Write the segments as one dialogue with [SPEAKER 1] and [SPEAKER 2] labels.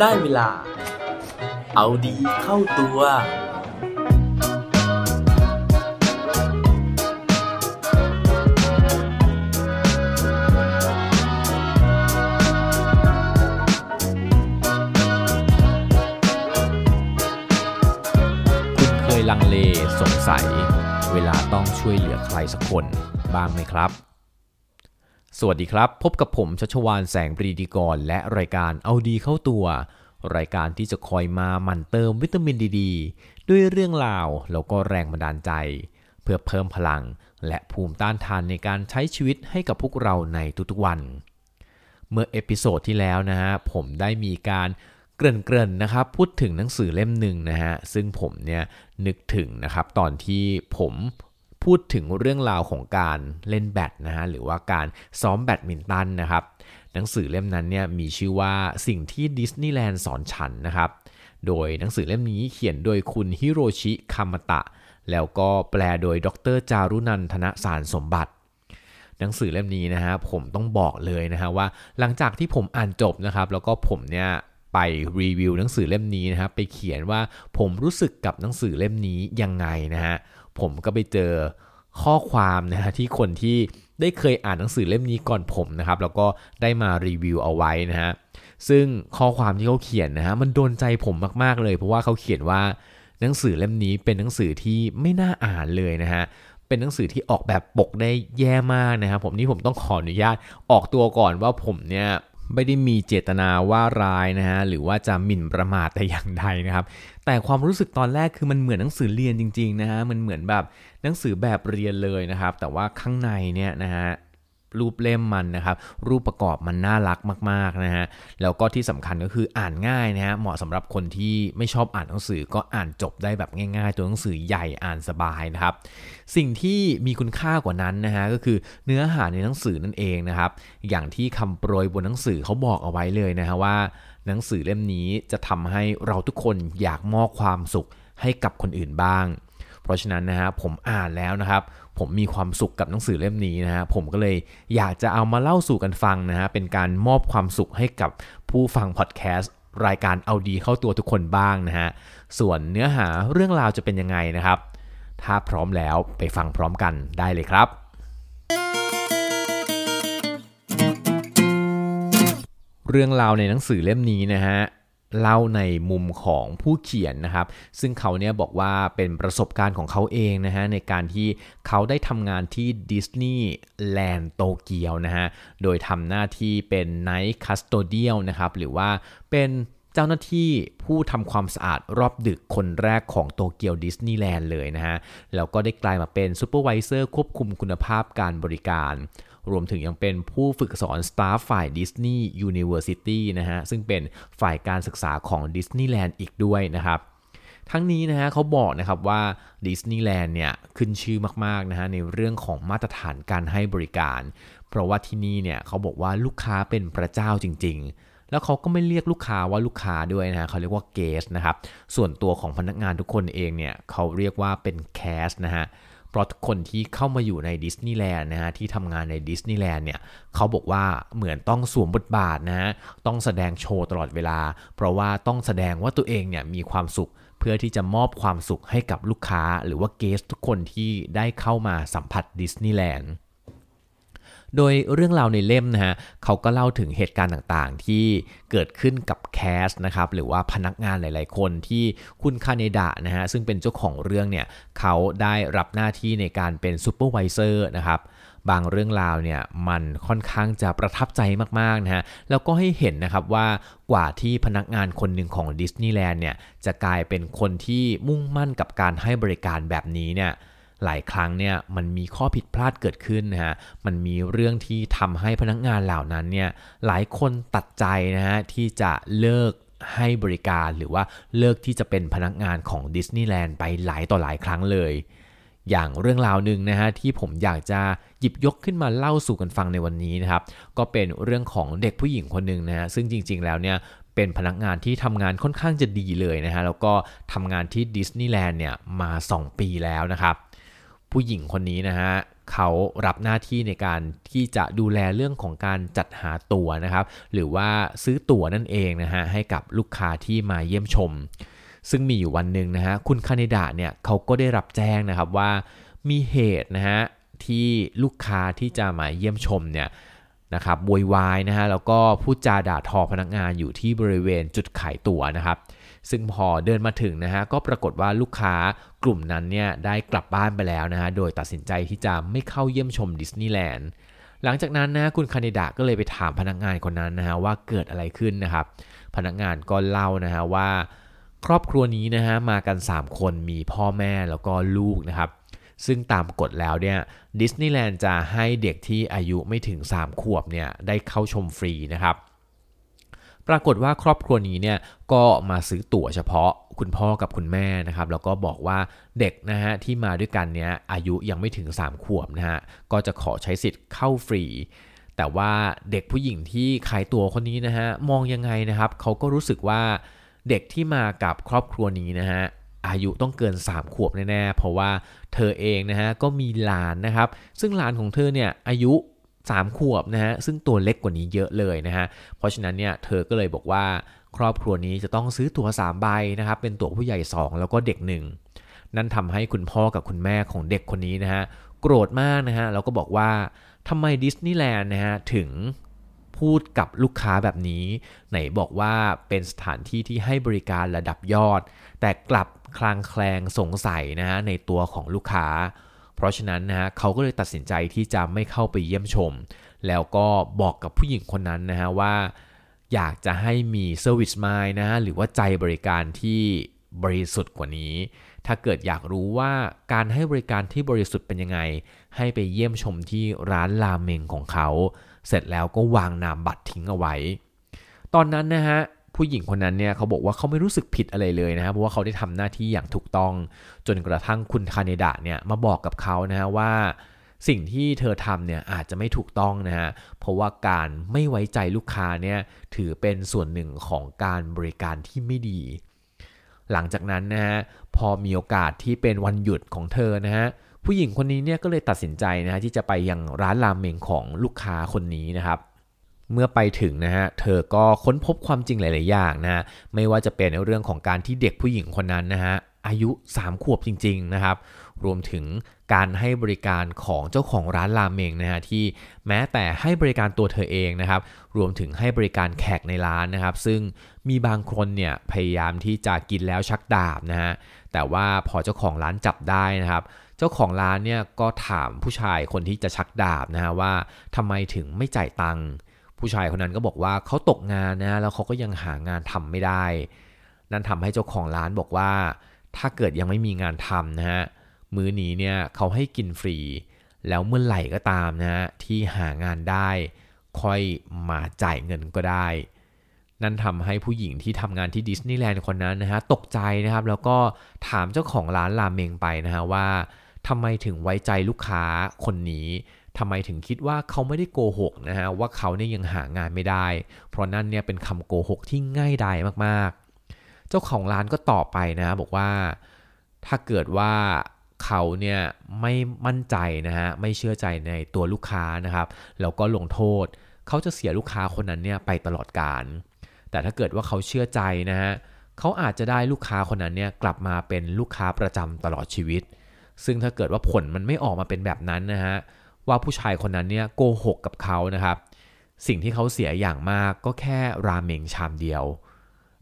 [SPEAKER 1] ได้เวลา เอาดีเข้าตัว
[SPEAKER 2] คุณเคยลังเลสงสัย เวลาต้องช่วยเหลือใครสักคนบ้างไหมครับ สวัสดีครับ พบกับผมชัชวานแสงปรีดีกร และรายการเอาดีเข้าตัว รายการที่จะคอยมาหมั่นเติมวิตามินดีๆ ด้วยเรื่องราวแล้วก็แรงบันดาลใจ เพื่อเพิ่มพลัง และภูมิต้านทานในการใช้ชีวิตให้กับพวกเราในทุกๆวัน เมื่อ episode ที่แล้วนะฮะผมได้มีการเกริ่นๆนะครับพูดถึงหนังสือเล่มหนึ่งนะฮะซึ่งผมเนี่ยนึกถึงนะครับตอนที่ผม พูดถึงเรื่องราวของการเล่นแบดนะฮะหรือว่าการซ้อมแบดมินตันนะครับหนังสือเล่มนั้นเนี่ยมีชื่อว่าสิ่งที่ดิสนีย์แลนด์สอนฉันนะครับโดยหนังสือเล่มนี้เขียนโดยคุณฮิโรชิคามตะ แล้วก็แปลโดยดรจารุนันทนสารสมบัติหนังสือเล่มนี้นะฮะผมต้องบอกเลยนะฮะว่าหลังจากที่ผมอ่านจบนะครับ แล้วก็ผมเนี่ยไปรีวิวหนังสือเล่มนี้นะครับไปเขียนว่าผมรู้สึกกับหนังสือเล่มนี้ยังไงนะฮะ ผมก็ไปเจอข้อความนะฮะที่คนที่ได้เคยอ่านหนังสือเล่มนี้ก่อนผมนะครับ แล้วก็ได้มารีวิวเอาไว้นะฮะซึ่งข้อความที่เขาเขียนนะฮะมันโดนใจผมมากๆเลย เพราะว่าเขาเขียนว่าหนังสือเล่มนี้เป็นหนังสือที่ไม่น่าอ่านเลยนะฮะเป็นหนังสือที่ออกแบบปกได้แย่มากนะครับผมนี่ผมต้องขออนุญาตออกตัวก่อนว่าผมเนี่ย ไม่ได้มีเจตนาว่าร้ายนะฮะหรือว่าจะหมิ่นประมาทแต่อย่างใดนะครับ แต่ความรู้สึกตอนแรกคือมันเหมือนหนังสือเรียนจริงๆนะฮะมันเหมือนแบบหนังสือแบบเรียนเลยนะครับ แต่ว่าข้างในเนี่ยนะฮะ รูปเล่มมันนะครับ รูปประกอบมันน่ารักมากๆนะฮะ แล้วก็ที่สำคัญก็คืออ่านง่ายนะฮะ เหมาะสำหรับคนที่ไม่ชอบอ่านหนังสือก็อ่านจบได้แบบง่ายๆ ตัวหนังสือใหญ่อ่านสบายนะครับ สิ่งที่มีคุณค่ากว่านั้นนะฮะก็คือเนื้อหาในหนังสือนั่นเองนะครับ อย่างที่คำโปรยบนหนังสือเขาบอกเอาไว้เลยนะฮะว่า หนังสือเล่มนี้จะทำให้เราทุกคนอยากมอบความสุขให้กับคนอื่นบ้าง เพราะฉะนั้นนะฮะผมอ่านแล้วนะครับ ผมมีความสุขกับหนังสือเล่มนี้นะฮะผมก็เลยอยากจะเอามาเล่าสู่กันฟังนะฮะเป็นการมอบความสุขให้กับผู้ฟังพอดแคสต์รายการเอาดีเข้าตัวทุกคนบ้างนะฮะส่วนเนื้อหาเรื่องราวจะเป็นยังไงนะครับ ถ้าพร้อมแล้วไปฟังพร้อมกันได้เลยครับเรื่องราวในหนังสือเล่มนี้นะฮะ เล่าในมุมของผู้เขียนนะครับ ซึ่งเขาเนี่ยบอกว่าเป็นประสบการณ์ของเขาเองนะฮะในการที่เขาได้ทำงานที่ดิสนีย์แลนด์โตเกียวนะฮะ โดยทำหน้าที่เป็น night custodial นะครับ หรือว่าเป็น เจ้าหน้าที่ผู้ทำความสะอาดรอบดึกคนแรกของโตเกียวดิสนีย์แลนด์เลยนะฮะ แล้วก็ได้กลายมาเป็น supervisor ควบคุมคุณภาพการบริการ รวมถึงยังเป็นผู้ฝึกสอน staff ฝ่าย Disney University นะฮะ ซึ่งเป็นฝ่ายการศึกษาของดิสนีย์แลนด์อีกด้วยนะครับทั้งนี้นะฮะเขาบอกนะครับว่าดิสนีย์แลนด์เนี่ยขึ้นชื่อมากๆนะฮะในเรื่องของมาตรฐานการให้บริการ เพราะว่าที่นี่เนี่ยเขาบอกว่าลูกค้าเป็นพระเจ้าจริง ๆ แล้วเขาก็ไม่เรียกลูกค้าว่าลูกค้าด้วยนะเขาเรียกว่า guest นะครับ ส่วนตัวของพนักงานทุกคนเองเนี่ยเขาเรียกว่าเป็นแคนะฮะเพราะทุกคนที่เข้ามาอยู่ในดิสนีย์แลนด์นะฮะที่ทำงานในดิสนีย์แลนด์เนี่ยเขาบอกว่าเหมือนต้องสวมบทบาทนะฮะต้องแสดงโชว์ตลอดเวลา เพราะว่าต้องแสดงว่าตัวเองเนี่ยมีความสุขเพื่อที่จะมอบความสุขให้กับลูกค้า หรือว่า guest ทุกคนที่ได้เข้ามาสัมผัสดิสนีย์แลนด์ โดยเรื่องราวในเล่มนะฮะเขาก็เล่าถึงเหตุการณ์ต่างๆ ที่เกิดขึ้นกับ cast นะครับหรือว่าพนักงานหลาย ๆ คนที่คุณคาเนดะนะฮะซึ่งเป็นเจ้าของเรื่องเนี่ยเขาได้รับหน้าที่ในการเป็น supervisor นะครับบางเรื่องราวเนี่ยมันค่อนข้างจะประทับใจมากๆนะฮะแล้วก็ให้เห็นนะครับว่ากว่าที่พนักงานคนหนึ่งของดิสนีย์แลนด์เนี่ยจะกลายเป็นคนที่มุ่งมั่นกับการให้บริการแบบนี้เนี่ย หลายครั้งเนี่ยมันมีข้อผิดพลาดเกิดขึ้นนะฮะมันมีเรื่องที่ทำให้พนักงานเหล่านั้นเนี่ยหลายคนตัดใจนะฮะที่จะเลิกให้บริการหรือว่าเลิกที่จะเป็นพนักงานของดิสนีย์แลนด์ไปหลายต่อหลายครั้งเลย อย่างเรื่องราวหนึ่งนะฮะที่ผมอยากจะหยิบยกขึ้นมาเล่าสู่กันฟังในวันนี้นะครับ ก็เป็นเรื่องของเด็กผู้หญิงคนหนึ่งนะฮะซึ่งจริง ๆ แล้วเนี่ยเป็นพนักงานที่ทำงานค่อนข้างจะดีเลยนะฮะแล้วก็ทำงานที่ดิสนีย์แลนด์เนี่ยมา 2 ปีแล้วนะครับ ผู้หญิงคนนี้นะฮะเขารับหน้าที่ในการที่จะดูแลเรื่องของการจัดหาตั๋วนะครับ หรือว่าซื้อตั๋วนั่นเองนะฮะให้กับลูกค้าที่มาเยี่ยมชม ซึ่งมีอยู่วันหนึ่งนะฮะคุณคานิดาเนี่ยเขาก็ได้รับแจ้งนะครับว่ามีเหตุนะฮะที่ลูกค้าที่จะมาเยี่ยมชมเนี่ยนะครับบวยวายนะฮะแล้วก็พูดจาด่าทอพนักงานอยู่ที่บริเวณจุดขายตั๋วนะครับ ซึ่งพอเดินมาถึงนะฮะก็ปรากฏว่าลูกค้ากลุ่มนั้นเนี่ยได้กลับบ้านไปแล้วนะฮะโดยตัดสินใจที่จะไม่เข้าเยี่ยมชมดิสนีย์แลนด์หลังจากนั้นนะคุณคานิดาก็เลยไปถามพนักงานคนนั้นนะฮะว่าเกิดอะไรขึ้นนะครับ พนักงานก็เล่านะฮะว่า ครอบครัวนี้นะฮะมากัน 3 คนมีพ่อแม่แล้วก็ลูกนะครับซึ่งตามกฎแล้วเนี่ยดิสนีย์แลนด์จะให้เด็กที่อายุไม่ถึง 3 ขวบเนี่ยได้เข้าชมฟรีนะครับ ปรากฏว่าครอบครัวนี้เนี่ยก็มาซื้อตั๋วเฉพาะคุณพ่อกับคุณแม่นะครับ แล้วก็บอกว่าเด็กนะฮะที่มาด้วยกันเนี่ยอายุยังไม่ถึง 3 ขวบนะฮะก็จะขอใช้สิทธิ์เข้าฟรีแต่ว่าเด็กผู้หญิงที่ขายตั๋วคนนี้นะฮะมองยังไงนะครับเขาก็รู้สึกว่าเด็กที่มากับครอบครัวนี้นะฮะอายุต้องเกิน 3 ขวบแน่ๆเพราะว่าเธอเองนะฮะก็มีหลานนะครับ ซึ่งหลานของเธอเนี่ยอายุ 3 ขวบนะฮะซึ่งตัวเล็กกว่านี้เยอะเลยนะฮะเพราะฉะนั้นเนี่ยเธอก็เลยบอกว่าครอบครัวนี้จะต้องซื้อตั๋ว3ใบนะครับเป็นตั๋วผู้ใหญ่ 2 แล้วก็เด็ก 1 นั่นทำให้คุณพ่อกับคุณแม่ของเด็กคนนี้นะฮะโกรธมากนะฮะแล้วก็บอกว่าทำไมดิสนีย์แลนด์นะฮะถึงพูดกับลูกค้าแบบนี้ ไหนบอกว่าเป็นสถานที่ที่ให้บริการระดับยอด แต่กลับคลางแคลงสงสัยนะฮะในตัวของลูกค้า เพราะฉะนั้นนะฮะเขาก็เลยตัดสินใจที่จะไม่เข้าไปเยี่ยมชม แล้วก็บอกกับผู้หญิงคนนั้นนะฮะว่า อยากจะให้มี service mind นะฮะหรือว่าใจบริการที่บริสุทธิ์กว่านี้ ถ้าเกิดอยากรู้ว่าการให้บริการที่บริสุทธิ์เป็นยังไง ให้ไปเยี่ยมชมที่ร้านราเมงของเขา เสร็จแล้วก็วางนามบัตรทิ้งเอาไว้ ตอนนั้นนะฮะ ผู้หญิงคนนั้นเนี่ยเขาบอกว่าเขาไม่รู้สึกผิดอะไรเลยนะฮะเพราะว่าเขาได้ทำหน้าที่อย่างถูกต้อง จนกระทั่งคุณคาเนดะเนี่ยมาบอกกับเขานะฮะว่าสิ่งที่เธอทำเนี่ยอาจจะไม่ถูกต้องนะฮะ เพราะว่าการไม่ไว้ใจลูกค้าเนี่ยถือเป็นส่วนหนึ่งของการบริการที่ไม่ดี หลังจากนั้นนะฮะพอมีโอกาสที่เป็นวันหยุดของเธอนะฮะผู้หญิงคนนี้เนี่ยก็เลยตัดสินใจนะฮะที่จะไปยังร้านรามเมงของลูกค้าคนนี้นะครับ เมื่อไปถึงนะฮะ เธอก็ค้นพบความจริงหลาย ๆ อย่างนะไม่ว่าจะเป็นเรื่องของการที่เด็กผู้หญิงคนนั้นนะฮะ อายุ 3 ขวบจริง ๆ นะครับ รวมถึงการให้บริการของเจ้าของร้านรามเมงนะฮะที่แม้แต่ให้บริการตัวเธอเองนะครับ รวมถึงให้บริการแขกในร้านนะครับ ซึ่งมีบางคนเนี่ยพยายามที่จะกินแล้วชักดาบนะฮะแต่ว่าพอเจ้าของร้านจับได้นะครับ เจ้าของร้านเนี่ยก็ถามผู้ชายคนที่จะชักดาบนะฮะว่าทำไมถึงไม่จ่ายตังค์ ผู้ชายคนนั้นก็บอกว่าเขาตกงานนะแล้วเขาก็ยังหางานทำไม่ได้ นั่นทำให้เจ้าของร้านบอกว่า ถ้าเกิดยังไม่มีงานทำนะฮะมื้อนี้เนี่ยเขาให้กินฟรี แล้วเมื่อไหร่ก็ตามนะฮะที่หางานได้ ค่อยมาจ่ายเงินก็ได้ นั่นทำให้ผู้หญิงที่ทำงานที่ดิสนีย์แลนด์คนนั้นนะฮะตกใจนะครับ แล้วก็ถามเจ้าของร้านรามเมงไปนะฮะว่าทำไมถึงไว้ใจลูกค้าคนนี้ ทำไมถึงคิดว่าเขาไม่ได้โกหกนะฮะว่าเขาเนี่ยยังหางานไม่ได้ เพราะนั่นเนี่ยเป็นคำโกหกที่ง่ายดายมากๆ เจ้าของร้านก็ตอบไปนะบอกว่าถ้าเกิดว่าเขาเนี่ยไม่มั่นใจนะฮะไม่เชื่อใจในตัวลูกค้านะครับแล้วก็ลงโทษ เขาจะเสียลูกค้าคนนั้นเนี่ยไปตลอดกาลแต่ถ้าเกิดว่าเขาเชื่อใจนะฮะเขาอาจจะได้ลูกค้าคนนั้นเนี่ยกลับมาเป็นลูกค้าประจำตลอดชีวิต ซึ่งถ้าเกิดว่าผลมันไม่ออกมาเป็นแบบนั้นนะฮะ ว่าผู้ชายคนนั้นเนี่ยโกหกกับเขานะครับ สิ่งที่เขาเสียอย่างมากก็แค่ราเมงชามเดียว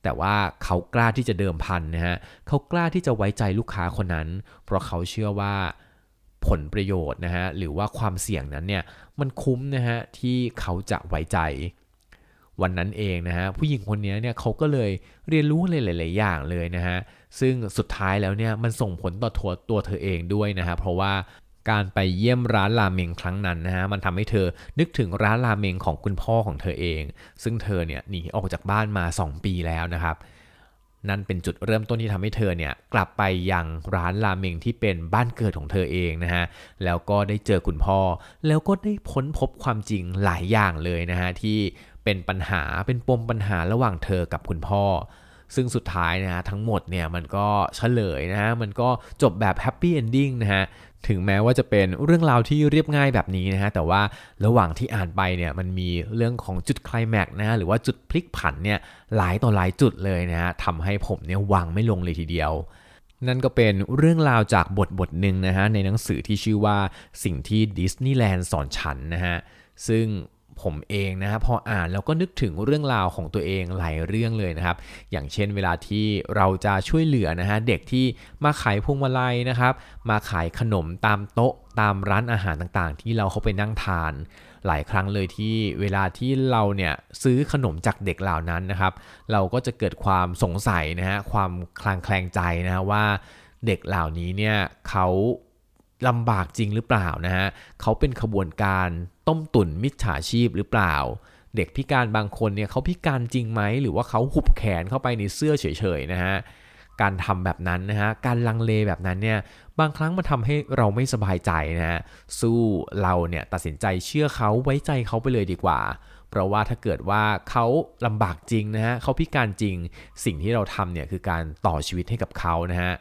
[SPEAKER 2] แต่ว่าเขากล้าที่จะเดิมพันนะฮะเขากล้าที่จะไว้ใจลูกค้าคนนั้น เพราะเขาเชื่อว่าผลประโยชน์นะฮะหรือว่าความเสี่ยงนั้นเนี่ยมันคุ้มนะฮะที่เขาจะไว้ใจ วันนั้นเองนะฮะผู้หญิงคนนี้เนี่ยเขาก็เลยเรียนรู้หลาย ๆ อย่างเลยนะฮะซึ่งสุดท้ายแล้วเนี่ยมันส่งผลต่อตัวตัวเธอเองด้วยนะฮะเพราะว่า การไปเยี่ยมร้านราเมงครั้งนั้นนะฮะมันทำให้เธอนึกถึงร้านราเมงของคุณพ่อของเธอเอง ซึ่งเธอเนี่ยหนีออกจากบ้านมา 2 ปีแล้วนะครับนั่นเป็นจุดเริ่มต้นที่ทำให้เธอเนี่ยกลับไปยังร้านราเมงที่เป็นบ้านเกิดของเธอเองนะฮะแล้วก็ได้เจอคุณพ่อ แล้วก็ได้พ้นพบความจริงหลายอย่างเลยนะฮะที่เป็นปัญหาเป็นปมปัญหาระหว่างเธอกับคุณพ่อ ซึ่งสุดท้ายนะฮะทั้งหมดเนี่ยมันก็เฉลยนะฮะมันก็จบแบบ happy ending นะฮะ ถึงแม้ว่าจะเป็นเรื่องราวที่เรียบง่ายแบบนี้นะฮะแต่ว่าระหว่างที่อ่านไปเนี่ยมันมีเรื่องของจุดคลายแม็กซ์นะฮะหรือว่าจุดพลิกผันเนี่ยหลายต่อหลายจุดเลยนะฮะทำให้ผมเนี่ยวางไม่ลงเลยทีเดียว นั่นก็เป็นเรื่องราวจากบทบทหนึ่งนะฮะในหนังสือที่ชื่อว่าสิ่งที่ดิสนีย์แลนด์สอนฉันนะฮะซึ่ง ผมเองนะฮะพออ่านแล้วก็นึกถึงเรื่องราวของตัวเองหลายเรื่องเลยนะครับ อย่างเช่นเวลาที่เราจะช่วยเหลือนะฮะเด็กที่มาขายพวงมาลัยนะครับ มาขายขนมตามโต๊ะตามร้านอาหารต่างๆ ที่เราเข้าไปนั่งทาน หลายครั้งเลยที่เวลาที่เราเนี่ยซื้อขนมจากเด็กเหล่านั้นนะครับ เราก็จะเกิดความสงสัยนะฮะความคลางแคลงใจนะฮะว่าเด็กเหล่านี้เนี่ยเขาลำบากจริงหรือเปล่านะฮะเขาเป็นขบวนการ ต้มตุ๋นมิจฉาชีพหรือเปล่า เด็กพิการบางคนเนี่ยเขาพิการจริงไหมหรือว่าเขาหุบแขนเข้าไปในเสื้อเฉยๆนะฮะการทำแบบนั้นนะฮะ การลังเลแบบนั้นเนี่ย บางครั้งมันทำให้เราไม่สบายใจนะฮะ สู้เราเนี่ยตัดสินใจเชื่อเขาไว้ใจเขาไปเลยดีกว่า เพราะว่าถ้าเกิดว่าเขาลำบากจริงนะฮะเขาพิการจริง สิ่งที่เราทำเนี่ยคือการต่อชีวิตให้กับเขานะฮะ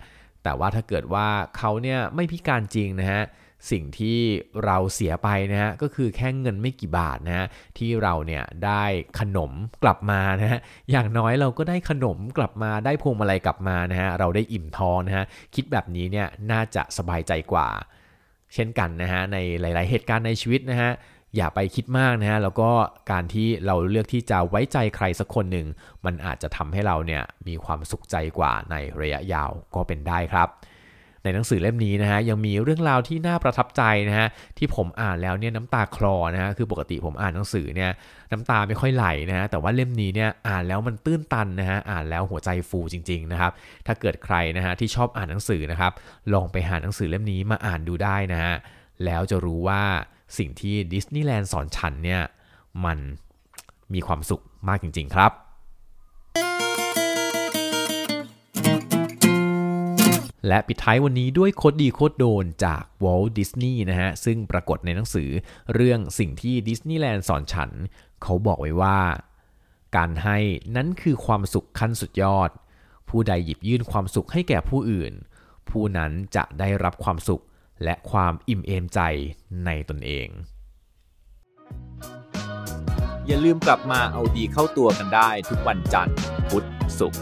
[SPEAKER 2] แต่ว่าถ้าเกิดว่าเขาเนี่ยไม่พิการจริงนะฮะ สิ่งที่เราเสียไปนะฮะก็คือแค่เงินไม่กี่บาทนะฮะที่เราเนี่ยได้ขนมกลับมานะฮะอย่างน้อยเราก็ได้ขนมกลับมาได้พวงมาลัยกลับมานะฮะเราได้อิ่มท้องนะฮะคิดแบบนี้เนี่ยน่าจะสบายใจกว่า เช่นกันนะฮะในหลาย ๆ เหตุการณ์ในชีวิตนะฮะอย่าไปคิดมากนะฮะแล้วก็การที่เราเลือกที่จะไว้ใจใครสักคนหนึ่งมันอาจจะทำให้เราเนี่ยมีความสุขใจกว่าในระยะยาวก็เป็นได้ครับ ในหนังสือเล่มนี้นะฮะยังมีเรื่องราวที่น่าประทับใจนะฮะที่ผมอ่านแล้วเนี่ยน้ำตาคลอนะฮะคือปกติผมอ่านหนังสือเนี่ยน้ำตาไม่ค่อยไหลนะฮะแต่ว่าเล่มนี้เนี่ยอ่านแล้วมันตื้นตันนะฮะอ่านแล้วหัวใจฟูจริงๆนะครับถ้าเกิดใครนะฮะที่ชอบอ่านหนังสือนะครับลองไปหาหนังสือเล่มนี้มาอ่านดูได้นะฮะแล้วจะรู้ว่าสิ่งที่ดิสนีย์แลนด์สอนฉันเนี่ยมันมีความสุขมากจริง ๆ ครับ และปิดท้ายวันนี้ด้วย quote ดี quote โดนจาก Walt Disney นะฮะ ซึ่งปรากฏในหนังสือเรื่องสิ่งที่ดิสนีย์แลนด์สอนฉัน เขาบอกไว้ว่า การให้นั้นคือความสุขขั้นสุดยอด ผู้ใดหยิบยื่นความสุขให้แก่ผู้อื่น ผู้นั้นจะได้รับความสุขและความอิ่มเอมใจในตนเอง
[SPEAKER 1] อย่าลืมกลับมาเอาดีเข้าตัวกันได้ทุกวันจันทร์พุธศุกร์